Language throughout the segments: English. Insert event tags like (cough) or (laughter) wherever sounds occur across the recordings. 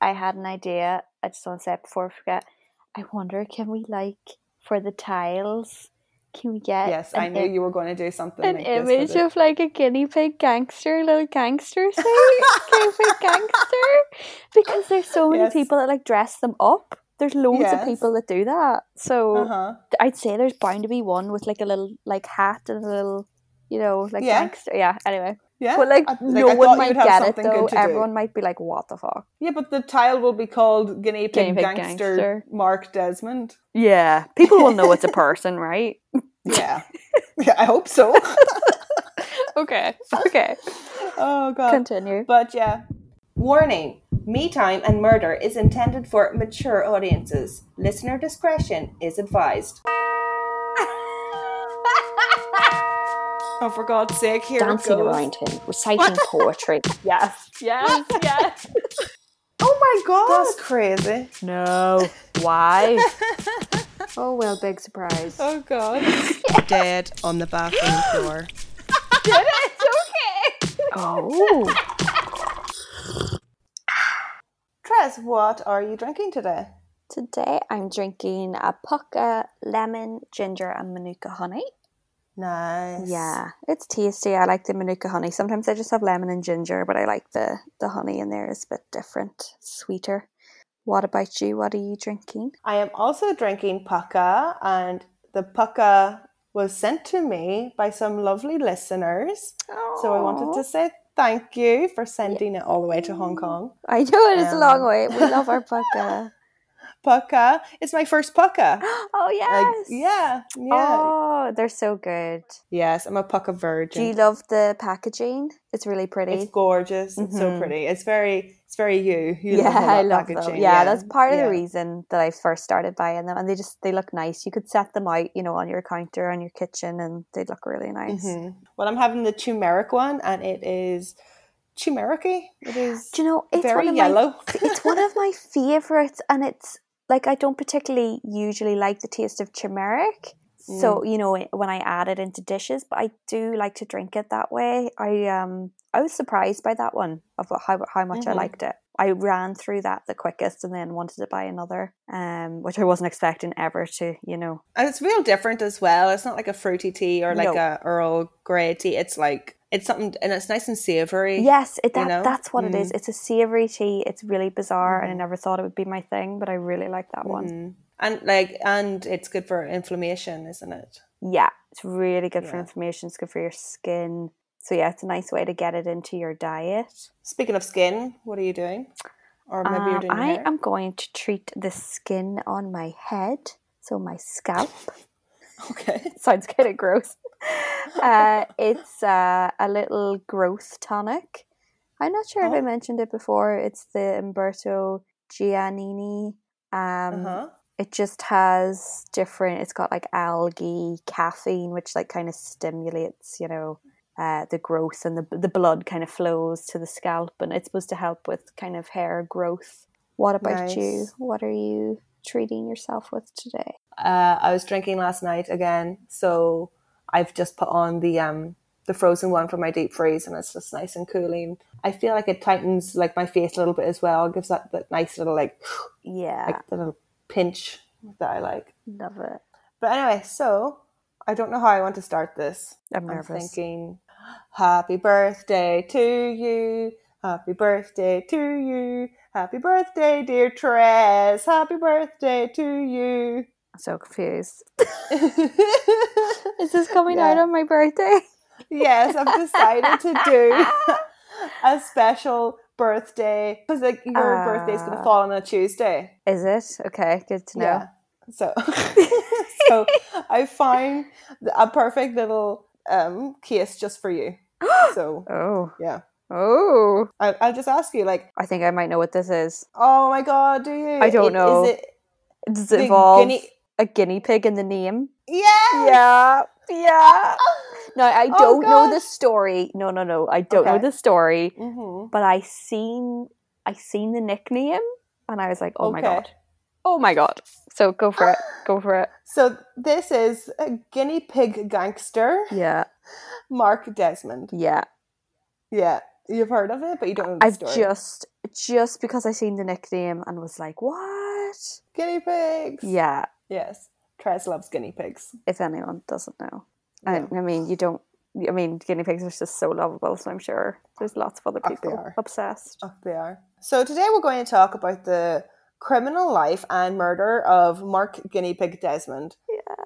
I had an idea. I just want to say it before I forget. I wonder, can we like for the tiles? Can we get Yes, I knew im- you were going to do something an like image of like a guinea pig gangster, little gangster, (laughs) say guinea pig gangster, because there's so many Yes. people that like dress them up. There's loads Yes. of people that do that. So Uh-huh. I'd say there's bound to be one with like a little like hat and a little, you know, like Yeah. gangster. Yeah. Anyway, Yeah, but like, I- no I one might get it though. to do. Everyone might be like, "What the fuck?" Yeah, but the tile will be called Guinea Pig, Guinea pig gangster, gangster. Mark Desmond. Yeah, people will know it's a person, (laughs) right? Yeah, yeah, I hope so. (laughs) Okay. Okay. oh god. Continue. But yeah. Warning: Me Time and Murder is intended for mature audiences. Listener discretion is advised. Oh, for God's sake, here dancing it around him, reciting (laughs) poetry. Yes. Yes. Yes. (laughs) Oh my God, that's crazy. no. Why? (laughs) oh well, big surprise. Oh God. Dead on the bathroom floor. Did it? It's okay. Oh. (sighs) Trez, what are you drinking today? Today I'm drinking a Pukka lemon, ginger, and manuka honey. Nice. Yeah, it's tasty. I like the manuka honey. Sometimes I just have lemon and ginger, but I like the the honey in there is a bit different, sweeter. What about you? What are you drinking? I am also drinking Pukka, and the Pukka was sent to me by some lovely listeners. So I wanted to say thank you for sending it all the way to Hong Kong. I know it is a long Um, way. We love our (laughs) Pukka. Pukka. It's my first Pukka. (gasps) oh Like, yes. yeah, yeah. Oh, they're so good. Yes, I'm a Pukka virgin. Do you love the packaging? It's really pretty. it's gorgeous. It's so Mhm. pretty. It's very, it's very you. you yeah, love I love packaging. them. Yeah, that's part of yeah. the reason that I first started buying them, and they just they look nice. You could set them out, you know, on your counter on your kitchen, and they'd look really nice. Mhm. Well, I'm having the turmeric one, and it is turmeric-y. It is Do you know it's very one of yellow. My, it's one of my (laughs) favorites, and it's like I don't particularly usually like the taste of turmeric. So Mm. you know when I add it into dishes, but I do like to drink it that way. I um I was surprised by that one of how how much I Mhm. liked it. I ran through that the quickest, and then wanted to buy another, um, which I wasn't expecting ever to. You know, And it's real different as well. It's not like a fruity tea or like No. a Earl Grey tea. It's like it's something, and it's nice and savory. yes, it, you know? that's what it is. Mm. It's a savory tea. It's really bizarre, and I Mhm. never thought it would be my thing, but I really like that one. Mhm. And like, and it's good for inflammation, isn't it? Yeah, it's really good for inflammation. It's good for your skin. So yeah, it's a nice way to get it into your diet. Speaking of skin, what are you doing? Or maybe you're Um, doing your I am going to treat the skin on my head, so my scalp. (laughs) Okay. (laughs) Sounds kind of gross. (laughs) Uh, it's uh, a little growth tonic. I'm not sure if I Oh. mentioned it before. It's the Umberto Giannini. Um, Uh-huh. it just has different it's got like algae caffeine which like kind of stimulates you know uh, the growth and the, the blood kind of flows to the scalp and it's supposed to help with kind of hair growth what about you what are you treating yourself with today Uh, I was drinking last night again, so I've just put on the um the frozen one from my deep freeze, and it's just nice and cooling. I feel like it tightens like my face a little bit as well. It gives that that nice little like yeah like the little pinch that I like. love it But anyway, so I don't know how I want to start this. i'm I'm nervous thinking, Happy birthday to you. Happy birthday to you. Happy birthday, dear Tress. Happy birthday to you. So confused (laughs) is this coming Yeah. out on my birthday yes, I've decided to do (laughs) a special birthday because like your birthday's gonna Ah. fall on a Tuesday. is it okay good to know Yeah. So, (laughs) so I find a perfect little um case just for you. (gasps) So oh yeah, oh I, I'll just ask you like, i think i might know what this is oh my god, do you? I don't It- know. Is it Does it involve guinea? A guinea pig in the name? Yeah. Yeah, yeah. No, I Oh, don't know the story. No, no, no. I don't know the story, hmm but I seen I seen the nickname, and I was like, oh my god, oh my god. So go for it. (gasps) Go for it. So this is a guinea pig gangster, Yeah, Mark Desmond. yeah. Yeah. You've heard of it, but you don't know the I've story. just just because I seen the nickname and was like, what? guinea pigs. Yeah, Yes. Tres loves guinea pigs. if anyone doesn't know. Yeah. I, I mean, you don't. I mean, guinea pigs are just so lovable, so I'm sure there's lots of other Oh, they people are. obsessed. Oh, they are. So today we're going to talk about the criminal life and murder of Mark Guinea Pig Desmond,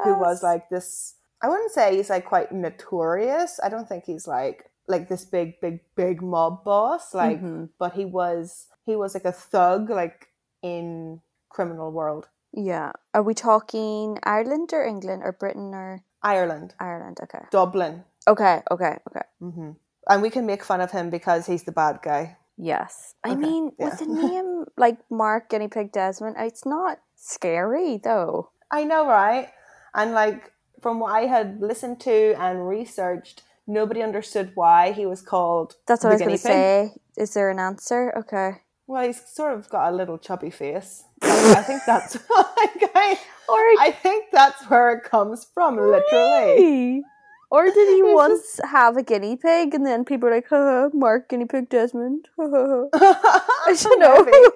who was like this. I wouldn't say he's like quite notorious. I don't think he's like like this big, big, big mob boss. Like, Mhm. but he was he was like a thug, like in criminal world. Yeah. Are we talking Ireland or England or Britain or Ireland, Ireland? Okay. Dublin, Okay. Okay. Okay. hmm and we can make fun of him because he's the bad guy. Yes. I Okay, mean, yeah. with the (laughs) name like Mark Guinea Pig Desmond, it's not scary though. I know, right? And like from what I had listened to and researched, nobody understood why he was called. That's what I was going to say. Is there an answer? Okay. Well, he's sort of got a little chubby face. Like, I think that's (laughs) like, I, Or I think that's where it comes from, literally. Or did he (laughs) It's once have a guinea pig and then people were like, haha, Mark Guinea Pig Desmond? haha." (laughs) I don't know.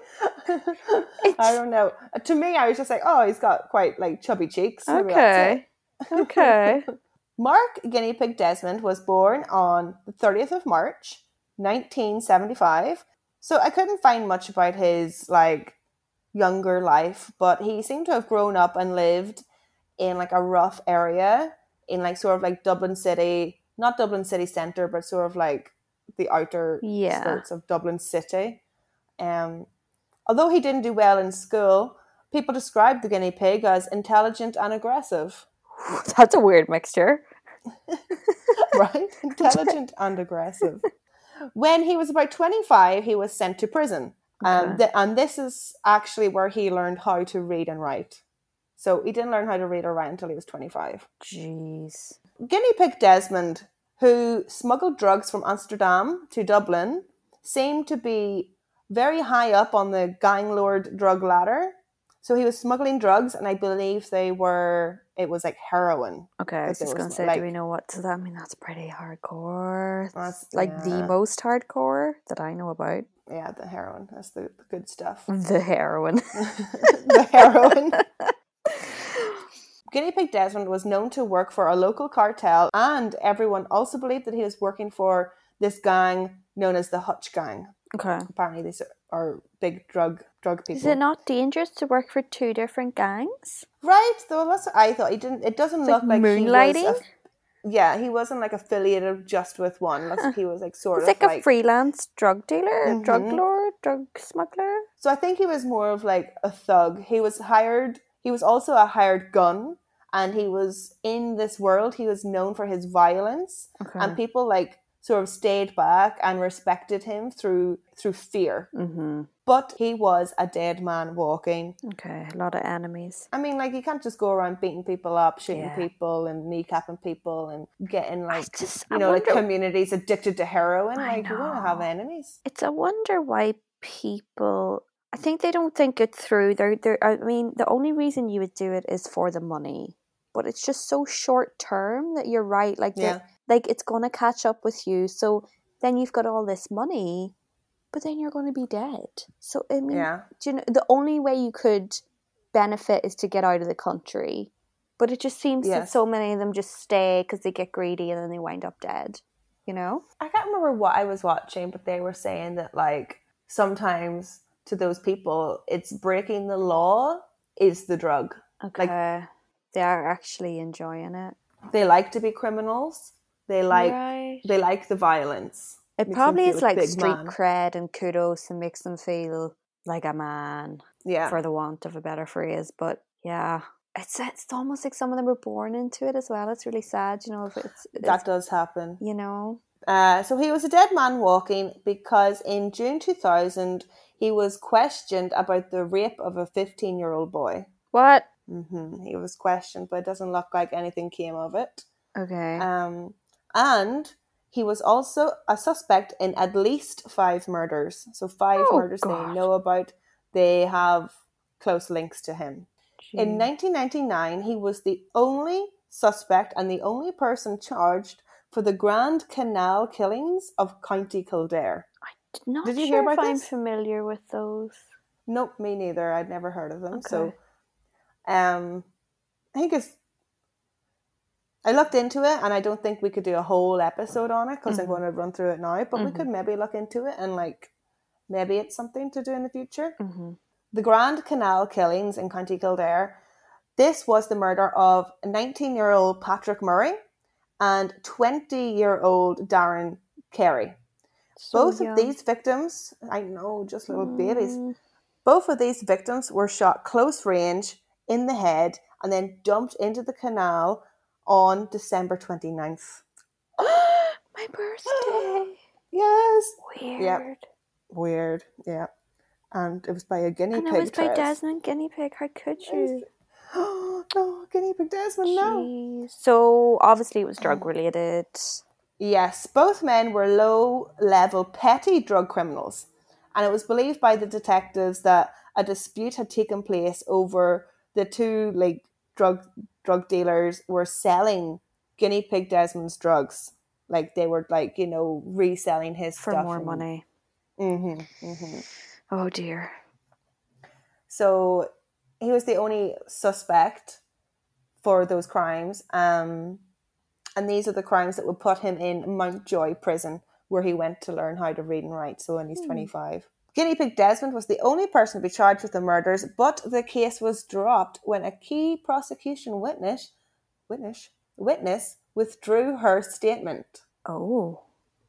I don't know. To me, I was just like, oh, he's got quite like chubby cheeks. Maybe that's it. okay. Okay. Mark Guinea Pig Desmond was born on the 30th of March, 1975. So I couldn't find much about his like younger life, but he seemed to have grown up and lived in like a rough area in like sort of like Dublin City, not Dublin City Centre, but sort of like the outer Yeah. skirts of Dublin City. Um, although he didn't do well in school, people described the guinea pig as intelligent and aggressive. (laughs) That's a weird mixture. (laughs) right? Intelligent and aggressive. When he was about 25, he was sent to prison. Um, Okay. th- and this is actually where he learned how to read and write. So he didn't learn how to read or write until he was 25. Jeez. Guinea pig Desmond, who smuggled drugs from Amsterdam to Dublin, seemed to be very high up on the gang lord drug ladder. So he was smuggling drugs, and I believe they were, it was like heroin. Okay, I was just was, to say, like- do we know what? So that I mean, that's pretty hardcore. That's- like the most hardcore that I know about. Yeah, the heroin. That's the, the good stuff. (laughs) The heroin. (laughs) the heroin. (laughs) Guinea Pig Desmond was known to work for a local cartel, and everyone also believed that he was working for this gang known as the Hutch Gang. okay. Apparently, these are, big drug drug people. Is it not dangerous to work for two different gangs? right? Though that's what I thought. He didn't. It doesn't It's look like like, he was. moonlighting? yeah, he wasn't like affiliated just with one. Looks like he was like sort It's of like a like freelance drug dealer, drug Mhm. lord, drug smuggler. So I think he was more of like a thug. He was hired. He was also a hired gun, and he was in this world. He was known for his violence, Okay. and people like sort of stayed back and respected him through through fear. mm-hmm. But he was a dead man walking. Okay, a lot of enemies. I mean, like you can't just go around beating people up, shooting Yeah. people, and kneecapping people, and getting like just- you know, like communities addicted to heroin. I like you're gonna have enemies. It's a wonder why people. I think they don't think it through. They're, they're, I mean, the only reason you would do it is for the money, but it's just so short term that you're right. Like, Yeah. Like it's gonna catch up with you. So then you've got all this money, but then you're going to be dead. So I mean, Yeah. do you know the only way you could benefit is to get out of the country. But it just seems that so many of them just stay because they get greedy and then they wind up dead. You know? I can't remember what I was watching, but they were saying that like sometimes to those people, it's breaking the law is the drug. Okay. they are actually enjoying it. They like to be criminals. They like right. they like the violence. It makes probably is like street man. cred and kudos and makes them feel like a man, Yeah. for the want of a better phrase. But yeah, it's it's almost like some of them were born into it as well. It's really sad, you know. If it's, it's that does happen. you know, Uh, so he was a dead man walking because in June 2000 he was questioned about the rape of a 15 year old boy. what? hmm He was questioned, but it doesn't look like anything came of it. Okay, Um, and he was also a suspect in at least five murders. So five Oh, murders God. they know about. They have close links to him. In 1999, he was the only suspect and the only person charged for the Grand Canal killings of County Kildare. I did Not Did you sure hear if about I'm this? familiar with those. Nope, me neither. I'd never heard of them. So, um, I think it's. I looked into it, and I don't think we could do a whole episode on it because I'm Mhm. going to run through it now. But we Mhm. could maybe look into it and like, maybe it's something to do in the future. hmm The Grand Canal killings in County Kildare. This was the murder of 19-year-old Patrick Murray and 20-year-old Darren Carey. Both of these victims, I know, just little babies. Mm. Both of these victims were shot close range in the head and then dumped into the canal on December 29th. (gasps) My birthday. (gasps) Yes. Weird. Weird. Yeah. And it was by a guinea And pig. it was by. Desmond Guinea Pig. How could you? Oh, (gasps) no, guinea pig Desmond, no. Jeez. So obviously it was mm. drug related. Yes, both men were low level petty drug criminals. And it was believed by the detectives that a dispute had taken place over the two like drug drug dealers were selling guinea pig Desmond's drugs. Like they were like, you know, reselling his For more and- money. Mhm, mm-hmm. Oh dear. So he was the only suspect for those crimes. Um, and these are the crimes that would put him in Mountjoy prison, where he went to learn how to read and write. So when he's 25. Guinea Pig Desmond was the only person to be charged with the murders, but the case was dropped when a key prosecution witness, witness, witness withdrew her statement. Oh.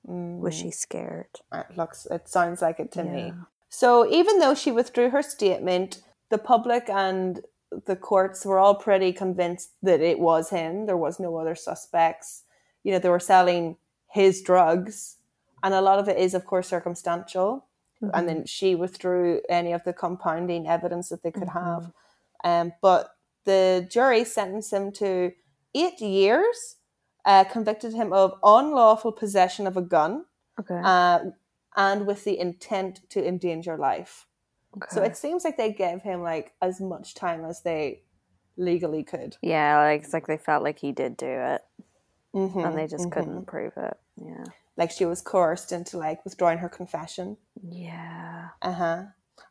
Mm, Was she scared? It looks. It sounds like it to me. So even though she withdrew her statement, the public and the courts were all pretty convinced that it was him. There was no other suspects. You know, they were selling his drugs, and a lot of it is, of course, circumstantial. And then she withdrew any of the compounding evidence that they could have. Um, but the jury sentenced him to eight years, uh, convicted him of unlawful possession of a gun, Okay. uh, and with the intent to endanger life. okay. So it seems like they gave him like as much time as they legally could. yeah, like it's like they felt like he did do it, Mhm, and they just mhm. couldn't prove it. Yeah. Like she was coerced into like withdrawing her confession. Yeah. Uh huh.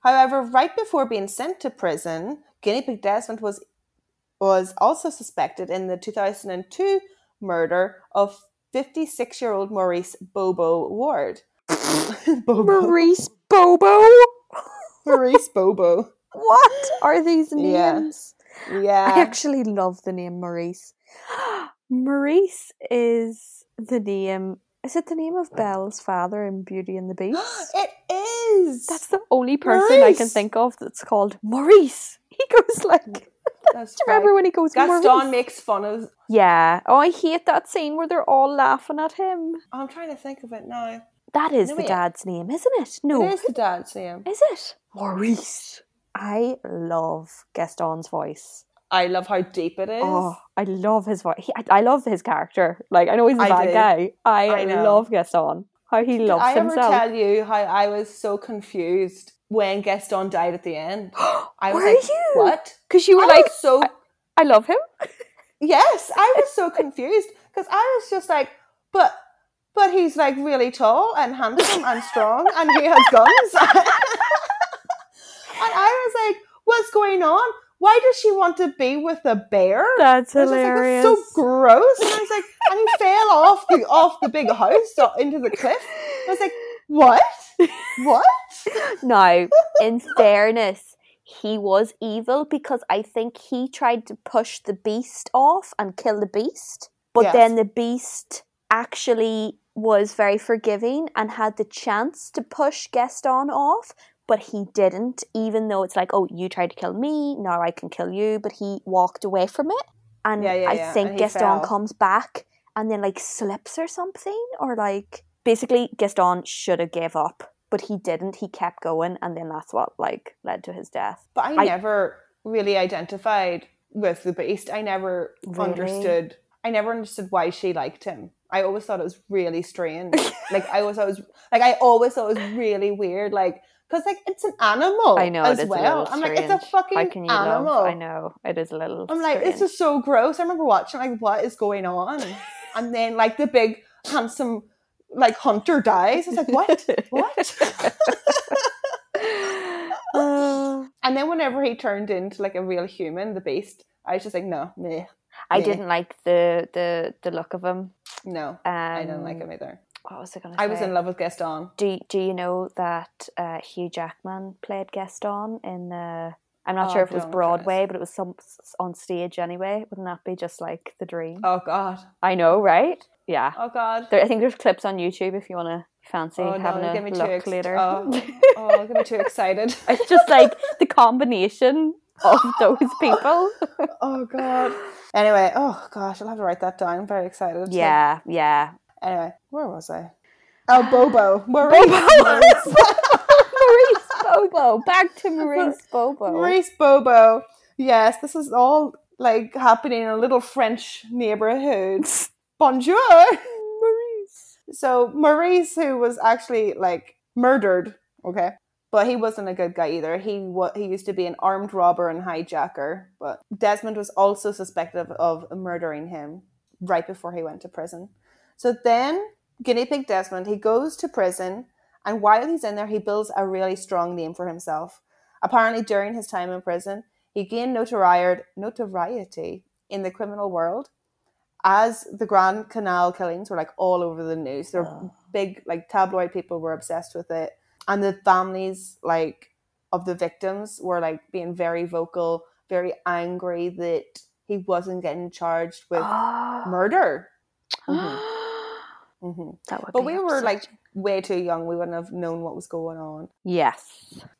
However, right before being sent to prison, Guinea Pig Desmond was was also suspected in the 2002 murder of 56 year old Maurice Bobo Ward. (laughs) Bobo. Maurice Bobo. (laughs) Maurice Bobo. What are these Yeah. names? Yeah. I actually love the name Maurice. (gasps) Maurice is the name. Is it the name of Belle's father in Beauty and the (gasps) Beast? it is. That's the only person I can think of that's called Maurice. (laughs) He goes like. (laughs) That's Do you remember when he goes Gaston Maurice? makes fun of. Yeah. Oh, I hate that scene where they're all laughing at him. I'm trying to think of it now. That is No, the wait. dad's name, isn't it? No. It is the dad's name. Is it? Maurice. I love Gaston's voice. I love how deep it is. Oh, I love his voice. He, I, I love his character. Like, I know he's a I bad do. guy. I, I love Gaston. How he Did loves I ever himself. tell you how I was so confused when Gaston died at the end? (gasps) I was Were like, you? what? Because you were I like, so I love him. (laughs) yes, I was so confused because I was just like, but but he's like really tall and handsome and strong and he has guns. (laughs) and I was like, what's going on? Why does she want to be with a bear? That's was like, hilarious. That's so gross. And I was like, and he fell off the off the big house uh, so- into the cliff. I was like, what? What? now, in fairness, he was evil because I think he tried to push the beast off and kill the beast. But Yes. then the beast actually was very forgiving and had the chance to push Gaston off, but he didn't, even though it's like, oh, you tried to kill me, now I can kill you. But he walked away from it. And Yeah, yeah, I yeah, think and Gaston fell. comes back and then like slips or something, or like basically Gaston should have gave up, but he didn't. He kept going, and then that's what like led to his death. But I, I- never really identified with the beast. I never Really? understood. I never understood why she liked him. I always thought it was really strange. (laughs) like I always thought it was like I always thought it was really weird. Like because like it's an animal. I know as it is well. I'm strange. like it's a fucking animal. love? I know it is a little. I'm like, this is so gross. I remember watching like, what is going on? and then like the big handsome like hunter dies. It's like what? (laughs) what? Uh, and then whenever he turned into like a real human, the beast, I was just like, no, meh, I didn't like the the the look of him. no, Um, I didn't like him either. What was I going to say? I was in love with Gaston. Do Do you know that uh, Hugh Jackman played Gaston in? Uh, I'm not Oh, sure if it was Broadway, but it was some on stage anyway. Wouldn't that be just like the dream? Oh God, I know, right? Yeah. oh God. There, I think there's clips on YouTube if you want to fancy Oh having no, a me look ex- later. Oh, (laughs) oh, get me too excited. (laughs) it's just like the combination of those people. Oh God. Anyway, oh gosh, I'll have to write that down. I'm very excited. yeah, yeah. Anyway, where was I? Oh, Bobo. (gasps) Maurice. Maurice. (laughs) Maurice Bobo. Back to Maurice (laughs) Bobo. Maurice Bobo. Yes, this is all like happening in a little French neighborhood. (laughs) Bonjour. Maurice. So Maurice, who was actually like murdered, okay, but he wasn't a good guy either. He wa he used to be an armed robber and hijacker, but Desmond was also suspected of, of murdering him right before he went to prison. So then guinea pig Desmond he goes to prison, and while he's in there, he builds a really strong name for himself. Apparently, during his time in prison, he gained notoriety notoriety in the criminal world as the Grand Canal killings were like all over the news. They're Oh. big, like tabloid people were obsessed with it, and the families like of the victims were like being very vocal, very angry that he wasn't getting charged with (gasps) murder. (gasps) Mhm. Hmm That would But we were like way too young. We wouldn't have known what was going on. yes.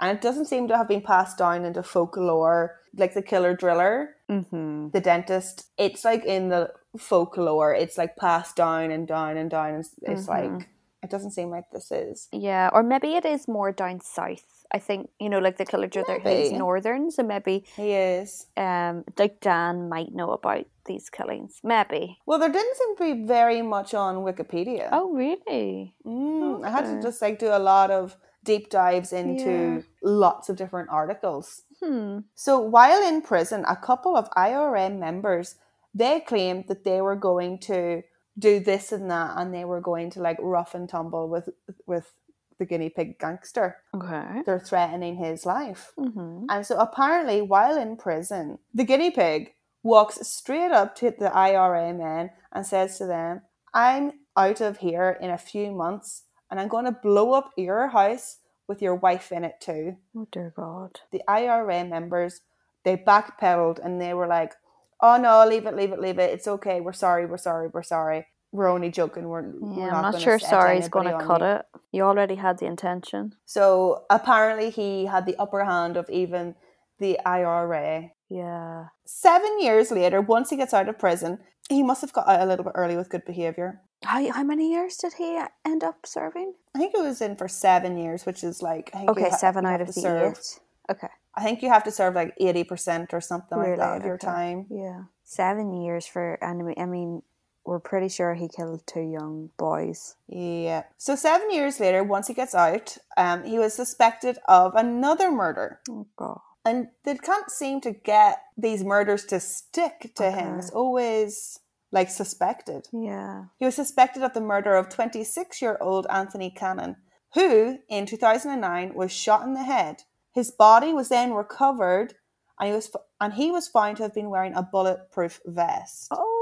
And it doesn't seem to have been passed down into folklore, like the killer driller, Mm-hmm. the dentist. It's like in the folklore. It's like passed down and down and down. It's, it's Mhm. like it doesn't seem like this is. Yeah, or maybe it is more down south. I think you know, like the killer driller, he's northern, so maybe He is. um, like Dan might know about these killings. Maybe. Well, there didn't seem to be very much on Wikipedia. Oh, really? Mm, I had to just like do a lot of deep dives into lots of different articles. Hmm. So while in prison, a couple of IRA members they claimed that they were going to do this and that, and they were going to like rough and tumble with with the guinea pig gangster. Okay. They're threatening his life. Mm-hmm. And so apparently, while in prison, the guinea pig walks straight up to the IRA men and says to them, I'm out of here in a few months and I'm going to blow up your house with your wife in it too. Oh dear God. The IRA members, they backpedaled and they were like, oh no, leave it, leave it, leave it. It's okay. We're sorry, we're sorry, we're sorry. We're only joking. We're, we're Yeah, not I'm not sure. set Sorry's going to cut it. You already had the intention. So apparently, he had the upper hand of even the IRA. Yeah. Seven years later, once he gets out of prison, he must have got out a little bit early with good behavior. How how many years did he end up serving? I think he was in for seven years, which is like I think Okay, ha- seven out of the serve- eight. Okay. I think you have to serve like eighty percent or something like that Really? of your Okay. time. Yeah. Seven years for and I mean, we're pretty sure he killed two young boys. Yeah. So seven years later, once he gets out, um, he was suspected of another murder, Oh God. and they can't seem to get these murders to stick to him. Okay. It's always like suspected. Yeah. He was suspected of the murder of 26 year old Anthony Cannon, who in 2009 was shot in the head. His body was then recovered and he was, and he was found to have been wearing a bulletproof vest. Oh.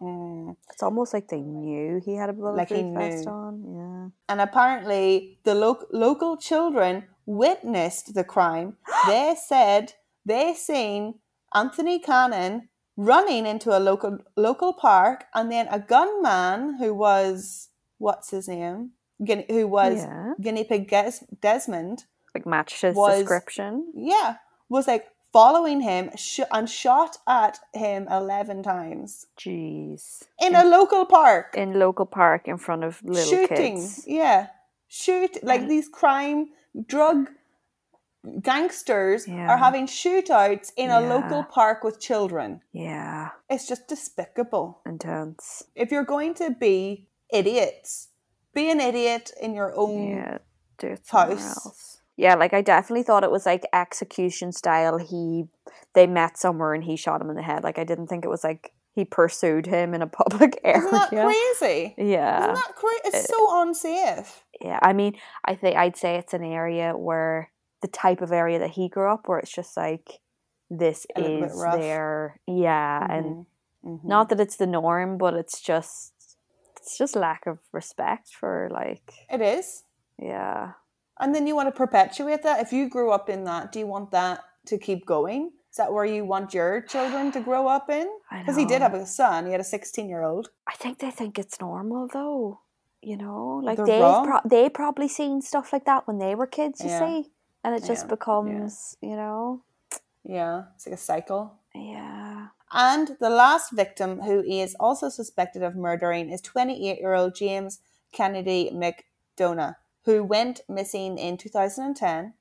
Mm. It's almost like they knew he had a Like bulletproof vest knew. on. And apparently, the lo- local children witnessed the crime. (gasps) they said they seen Anthony Cannon running into a local local park, and then a gunman who was what's his name, Guinea, who was yeah. guinea pig Des- Desmond, Like matched his was- description. yeah, was like following him sh- and shot at him eleven times Jeez. in a local park. In local park in front of little shooting kids. yeah shoot like these crime drug gangsters Yeah. are having shootouts in a local park with children Yeah. it's just despicable Intense. if you're going to be idiots be an idiot in your own Yeah. House. else. Yeah, like I definitely thought it was like execution style. He they met somewhere and he shot him in the head. Like I didn't think it was like he pursued him in a (laughs) public area. Isn't that crazy? Yeah. Isn't that crazy? It's so unsafe. Yeah. I mean, I think I'd say it's an area where the type of area that he grew up where it's just like this A is their yeah and Mhm. not that it's the norm but it's just it's just lack of respect for like It is. yeah And then you want to perpetuate that. If you grew up in that, do you want that to keep going? Is that where you want your children to grow up in? (sighs) Because he did have a son. He had a 16 year old. I think they think it's normal though. You know, like they've pro- they probably seen stuff like that when they were kids. You Yeah. see, and it just Yeah. becomes, you know, Yeah, it's like a cycle. yeah. And the last victim, who is also suspected of murdering, is 28 year old James Kennedy McDonough, who went missing in 2010.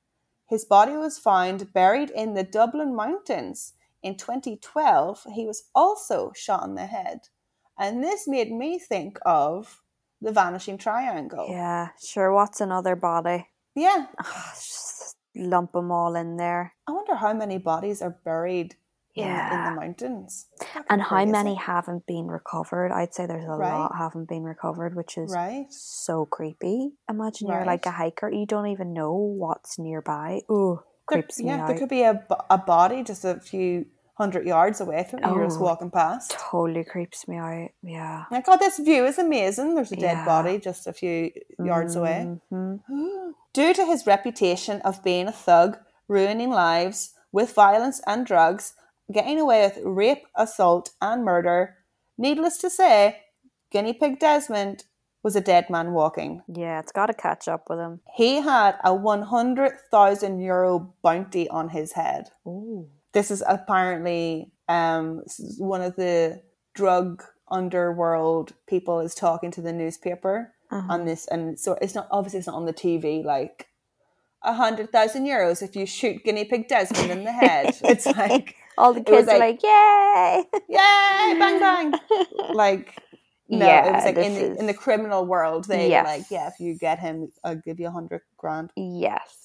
His body was found buried in the Dublin Mountains. In 2012, he was also shot in the head. And this made me think of the Vanishing Triangle. Yeah, sure. What's another body? Yeah. Ugh, just lump them all in there. I wonder how many bodies are buried in, in the mountains. And how many haven't been recovered? I'd say there's a Right. lot haven't been recovered, which is Right? so creepy. Imagine you're like a hiker, you don't even know what's nearby. Ooh, There- creeps me out. yeah, out. there could be a, a body just a few hundred yards away from you. You're just Oh. walking past. Totally creeps me out. Yeah. Like, oh, this view is amazing. There's a dead Yeah. body just a few yards away. Mhm. (gasps) Due to his reputation of being a thug, ruining lives with violence and drugs, getting away with rape, assault, and murder, needless to say, Guinea Pig Desmond was a dead man walking. Yeah, it's got to catch up with him. He had a 100,000 euro bounty on his head. Ooh. this is apparently um one of the drug underworld people is talking to the newspaper Uh-huh. on this and so it's not obviously it's not on the tv like a hundred thousand euros if you shoot guinea pig desmond in the head (laughs) it's like All the kids are like, yay! yay bang bang (laughs) like no Yeah, it was like in the, in the criminal world they Yes. like yeah if you get him i'll give you a hundred grand yes.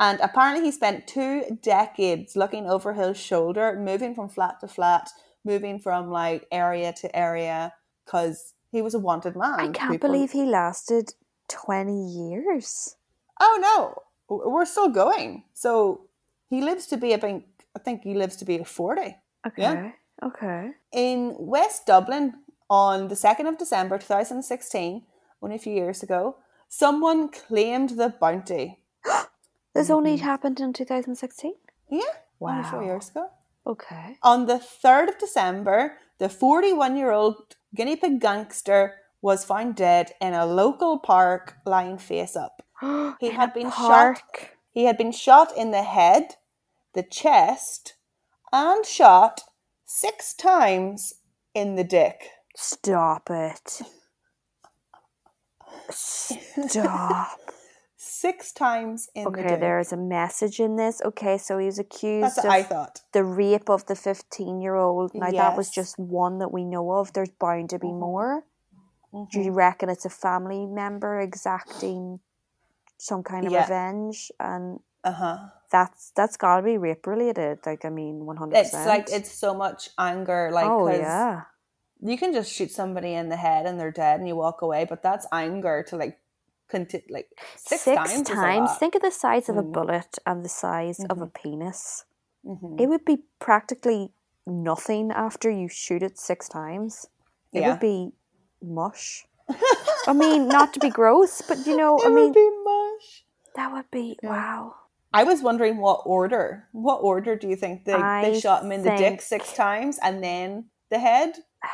And apparently, he spent two decades looking over his shoulder, moving from flat to flat, moving from like area to area, because he was a wanted man. I can't People- believe he lasted 20 years. Oh no, we're still going. So he lives to be, think, I think he lives to be forty. Okay. Yeah. Okay. In West Dublin on the 2nd of December 2016, only a few years ago, someone claimed the bounty. (gasps) This only Mhm. happened in 2016? Yeah, only four Wow. years ago. Okay. On the 3rd of December, the 41 year old guinea pig gangster was found dead in a local park lying face up. (gasps) He In had been shot. He had been shot in the head, the chest, and shot six times in the dick. Stop it. Stop. (laughs) Six times in the okay, there is a message in this. Okay, so he was accused That's of I thought. the rape of the 15 year old. Now, that was just one that we know of. There's bound to be Mhm. more. Do you reckon it's a family member exacting some kind of Yeah. revenge? And Uh huh. that's that's got to be rape related. Like, I mean, 100%. It's like it's so much anger, like oh, yeah. you can just shoot somebody in the head and they're dead and you walk away, but that's anger to like conti- like six, times. is a lot. Think of the size of a Mm. bullet and the size of a Mhm. penis. Mhm. It would be practically nothing after you shoot it six times. It Yeah. would be mush. (laughs) I mean, not to be gross, but you know, It I would mean, be mush. that would be Yeah. wow. I was wondering what order. What order do you think they, I they shot him in the dick six times and then the head? (sighs)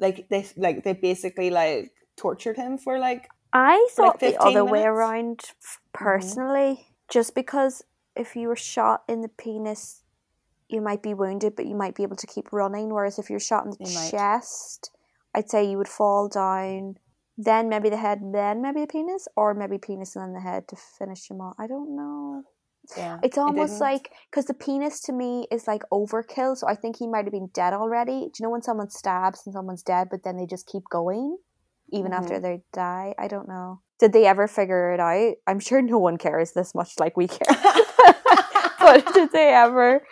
Like they like they basically like tortured him for like I For, like, thought the 15 other way minutes? around f- mm-hmm. personally, just because if you were shot in the penis, you might be wounded, but you might be able to keep running. Whereas if you're shot in the You might. chest, I'd say you would fall down, then maybe the head, then maybe the penis, or maybe penis and then the head to finish him off. I don't know. yeah. It's almost didn't- like because the penis to me is like overkill. So I think he might have been dead already. Do you know when someone stabs and someone's dead, but then they just keep going even Mm-hmm. after they die? I don't know. Did they ever figure it out? I'm sure no one cares this much like we care. (laughs) but did they ever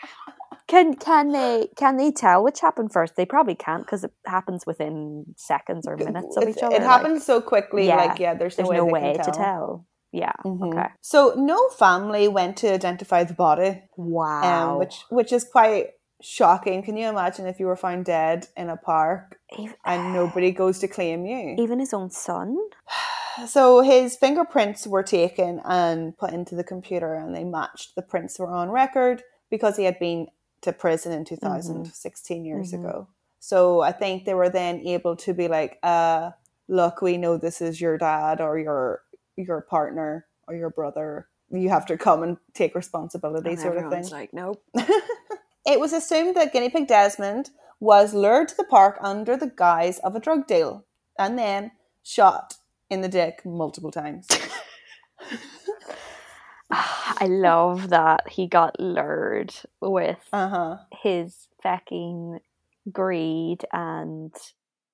Can can they can they tell which happened first? They probably can't because it happens within seconds or minutes of each other. it happens so quickly. Yeah. Like yeah, there's no There's way, no way to tell. Yeah. Mhm. Okay. So no family went to identify the body, Wow. um, which which is quite shocking. Can you imagine if you were found dead in a park even, and nobody goes to claim you? (sighs) even his own son. (sighs) So his fingerprints were taken and put into the computer, and they matched the prints were on record because he had been to prison in 2000, 16 years Mhm. ago. So I think they were then able to be like, uh, look, we know this is your dad or your your partner or your brother. You have to come and take responsibility, And sort of thing. like, nope. (laughs) It was assumed that guinea pig Desmond was lured to the park under the guise of a drug deal and then shot in the dick multiple times. (laughs) I love that he got lured with Uh huh. his fucking greed and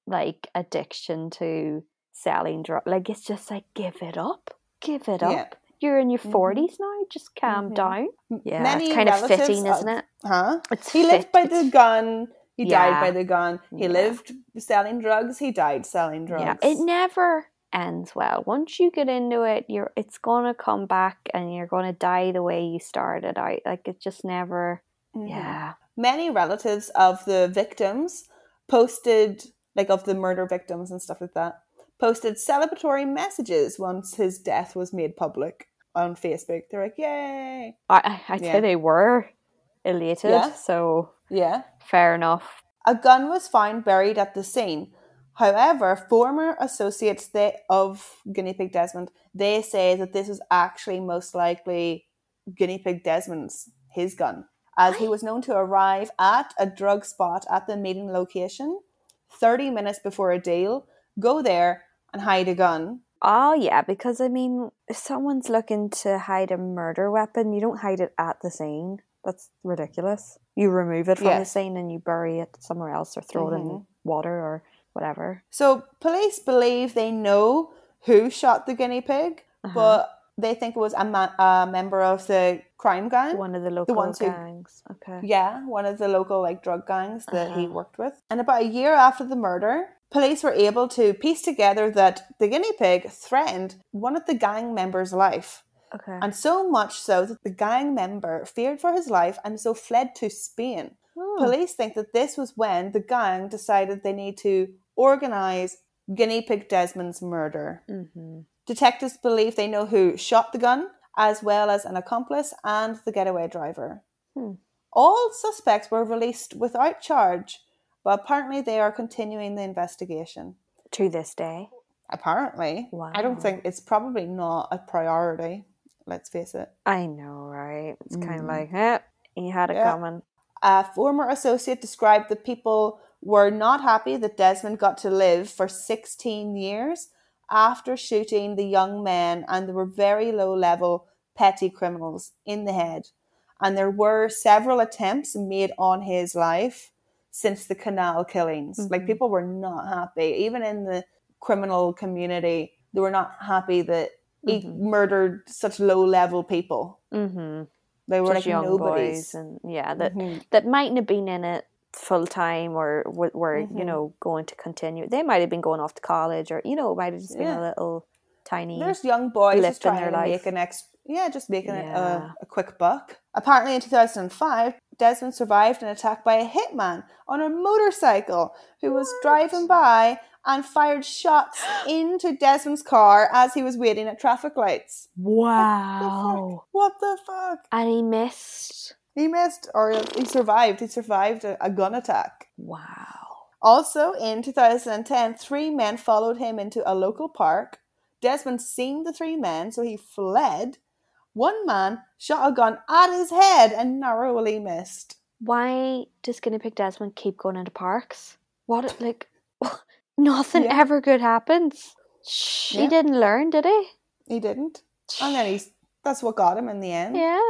like addiction to selling drugs. Like it's just like give it up, give it Yeah. up. You're in your Mhm. 40s now. Just calm Mhm. down. Yeah, Many it's kind of fitting, of- isn't it? Huh? It's He lived by the gun. He died by the gun. He Yeah. lived selling drugs. He died selling drugs. Yeah, it never ends well. Once you get into it, you're it's gonna come back and you're gonna die the way you started out. Like it just never. Mhm. Yeah. Many relatives of the victims posted, like of the murder victims and stuff like that, posted celebratory messages once his death was made public on Facebook. They're like, "Yay!" I I, Yeah. say they were elated. Yeah. So Yeah. fair enough. A gun was found buried at the scene. However, former associates they, of Guinea Pig Desmond, they say that this was actually most likely Guinea Pig Desmond's his gun, as he was known to arrive at a drug spot at the meeting location 30 minutes before a deal, go there and hide a gun. Oh yeah, because I mean, if someone's looking to hide a murder weapon, you don't hide it at the scene. That's ridiculous. You remove it from the scene and you bury it somewhere else or throw it in Mhm. water or whatever. So police believe they know who shot the guinea pig, Uh-huh. but they think it was a, ma- a member of the crime gang. One of the local ones who- gangs. Okay. Yeah, one of the local like drug gangs that he Uh-huh. worked with. And about a year after the murder, police were able to piece together that the guinea pig threatened one of the gang members' life. Okay. And so much so that the gang member feared for his life and so fled to Spain. Oh. Police think that this was when the gang decided they need to organize Guinea Pig Desmond's murder. hmm Detectives believe they know who shot the gun, as well as an accomplice and the getaway driver. Hmm. All suspects were released without charge, but apparently they are continuing the investigation. To this day. Apparently. I don't think it's probably not a priority, let's face it. I know, right? It's kind of Mm. like, eh, you had it Yeah. coming. A former associate described the people were not happy that Desmond got to live for 16 years after shooting the young men, and there were very low level petty criminals in the head. And there were several attempts made on his life since the canal killings. Like Mhm. people were not happy, even in the criminal community, they were not happy that he Mhm. murdered such low level people. Mm-hmm. They were Just like young nobodies. boys, and yeah, that Mhm. that mightn't have been in it full time or w- were you Mhm. know going to continue. They might have been going off to college, or you know, might have just been Yeah. a little tiny. There's young boys just in trying their to life. make an ex yeah, just making Yeah. a, a quick buck. Apparently, in 2005, Desmond survived an attack by a hitman on a motorcycle who was driving by and fired shots (gasps) into Desmond's car as he was waiting at traffic lights. wow! What the fuck? And he missed. He missed, or he survived. He survived a, a gun attack. Wow! Also, in 2010, three men followed him into a local park. Desmond seen the three men, so he fled. One man shot a gun at his head and narrowly missed. Why does Guinea Pig Desmond keep going into parks? What like (laughs) nothing Yeah. ever good happens. He Yeah. didn't learn, did he? He didn't. And then he's that's what got him in the end. Yeah.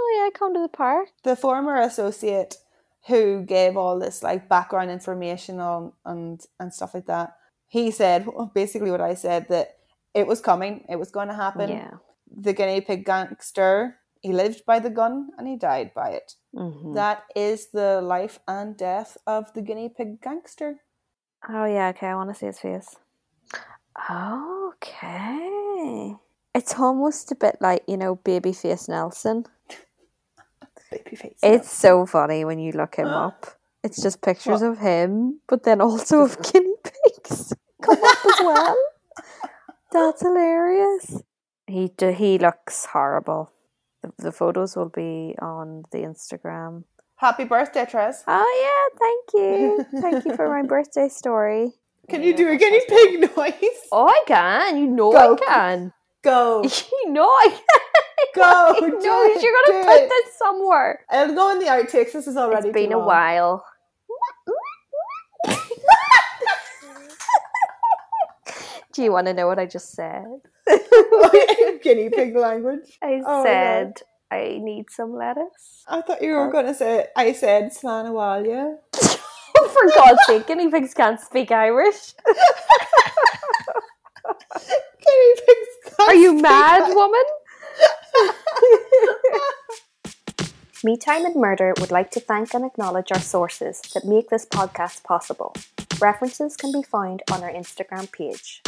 Oh yeah, come to the park. The former associate who gave all this like background information on and and stuff like that, he said (laughs) basically what I said that it was coming, it was going to happen. Yeah. the guinea pig gangster He lived by the gun and he died by it. Mhm. That is the life and death of the guinea pig gangster. Oh yeah, okay, I want to see his face. Okay. It's almost a bit like, you know, Babyface Nelson. Babyface. It's so funny when you look him (gasps) up. It's just pictures of him, but then also of (laughs) guinea pigs (laughs) come up as well. That's hilarious. He d- he looks horrible. The, the photos will be on the Instagram. Happy birthday, Trez. Oh yeah, thank you, thank you for my (laughs) birthday story. Can you do a guinea pig noise? Oh, I can. You know Go. I can. Go. You know I can. (laughs) Go. Do you're gonna put it. this somewhere. It'll go in the outtakes. This is already It's been a long. while. (laughs) Do you want to know what I just said? (laughs) guinea pig language. I Oh, said I need some lettuce. I thought you were going to say, I said Slán abhaile. For God's sake, guinea pigs can't speak Irish. Guinea pigs. Are you mad, woman? Me Time and Murder would like to thank and acknowledge our sources that make this podcast possible. References can be found on our Instagram page.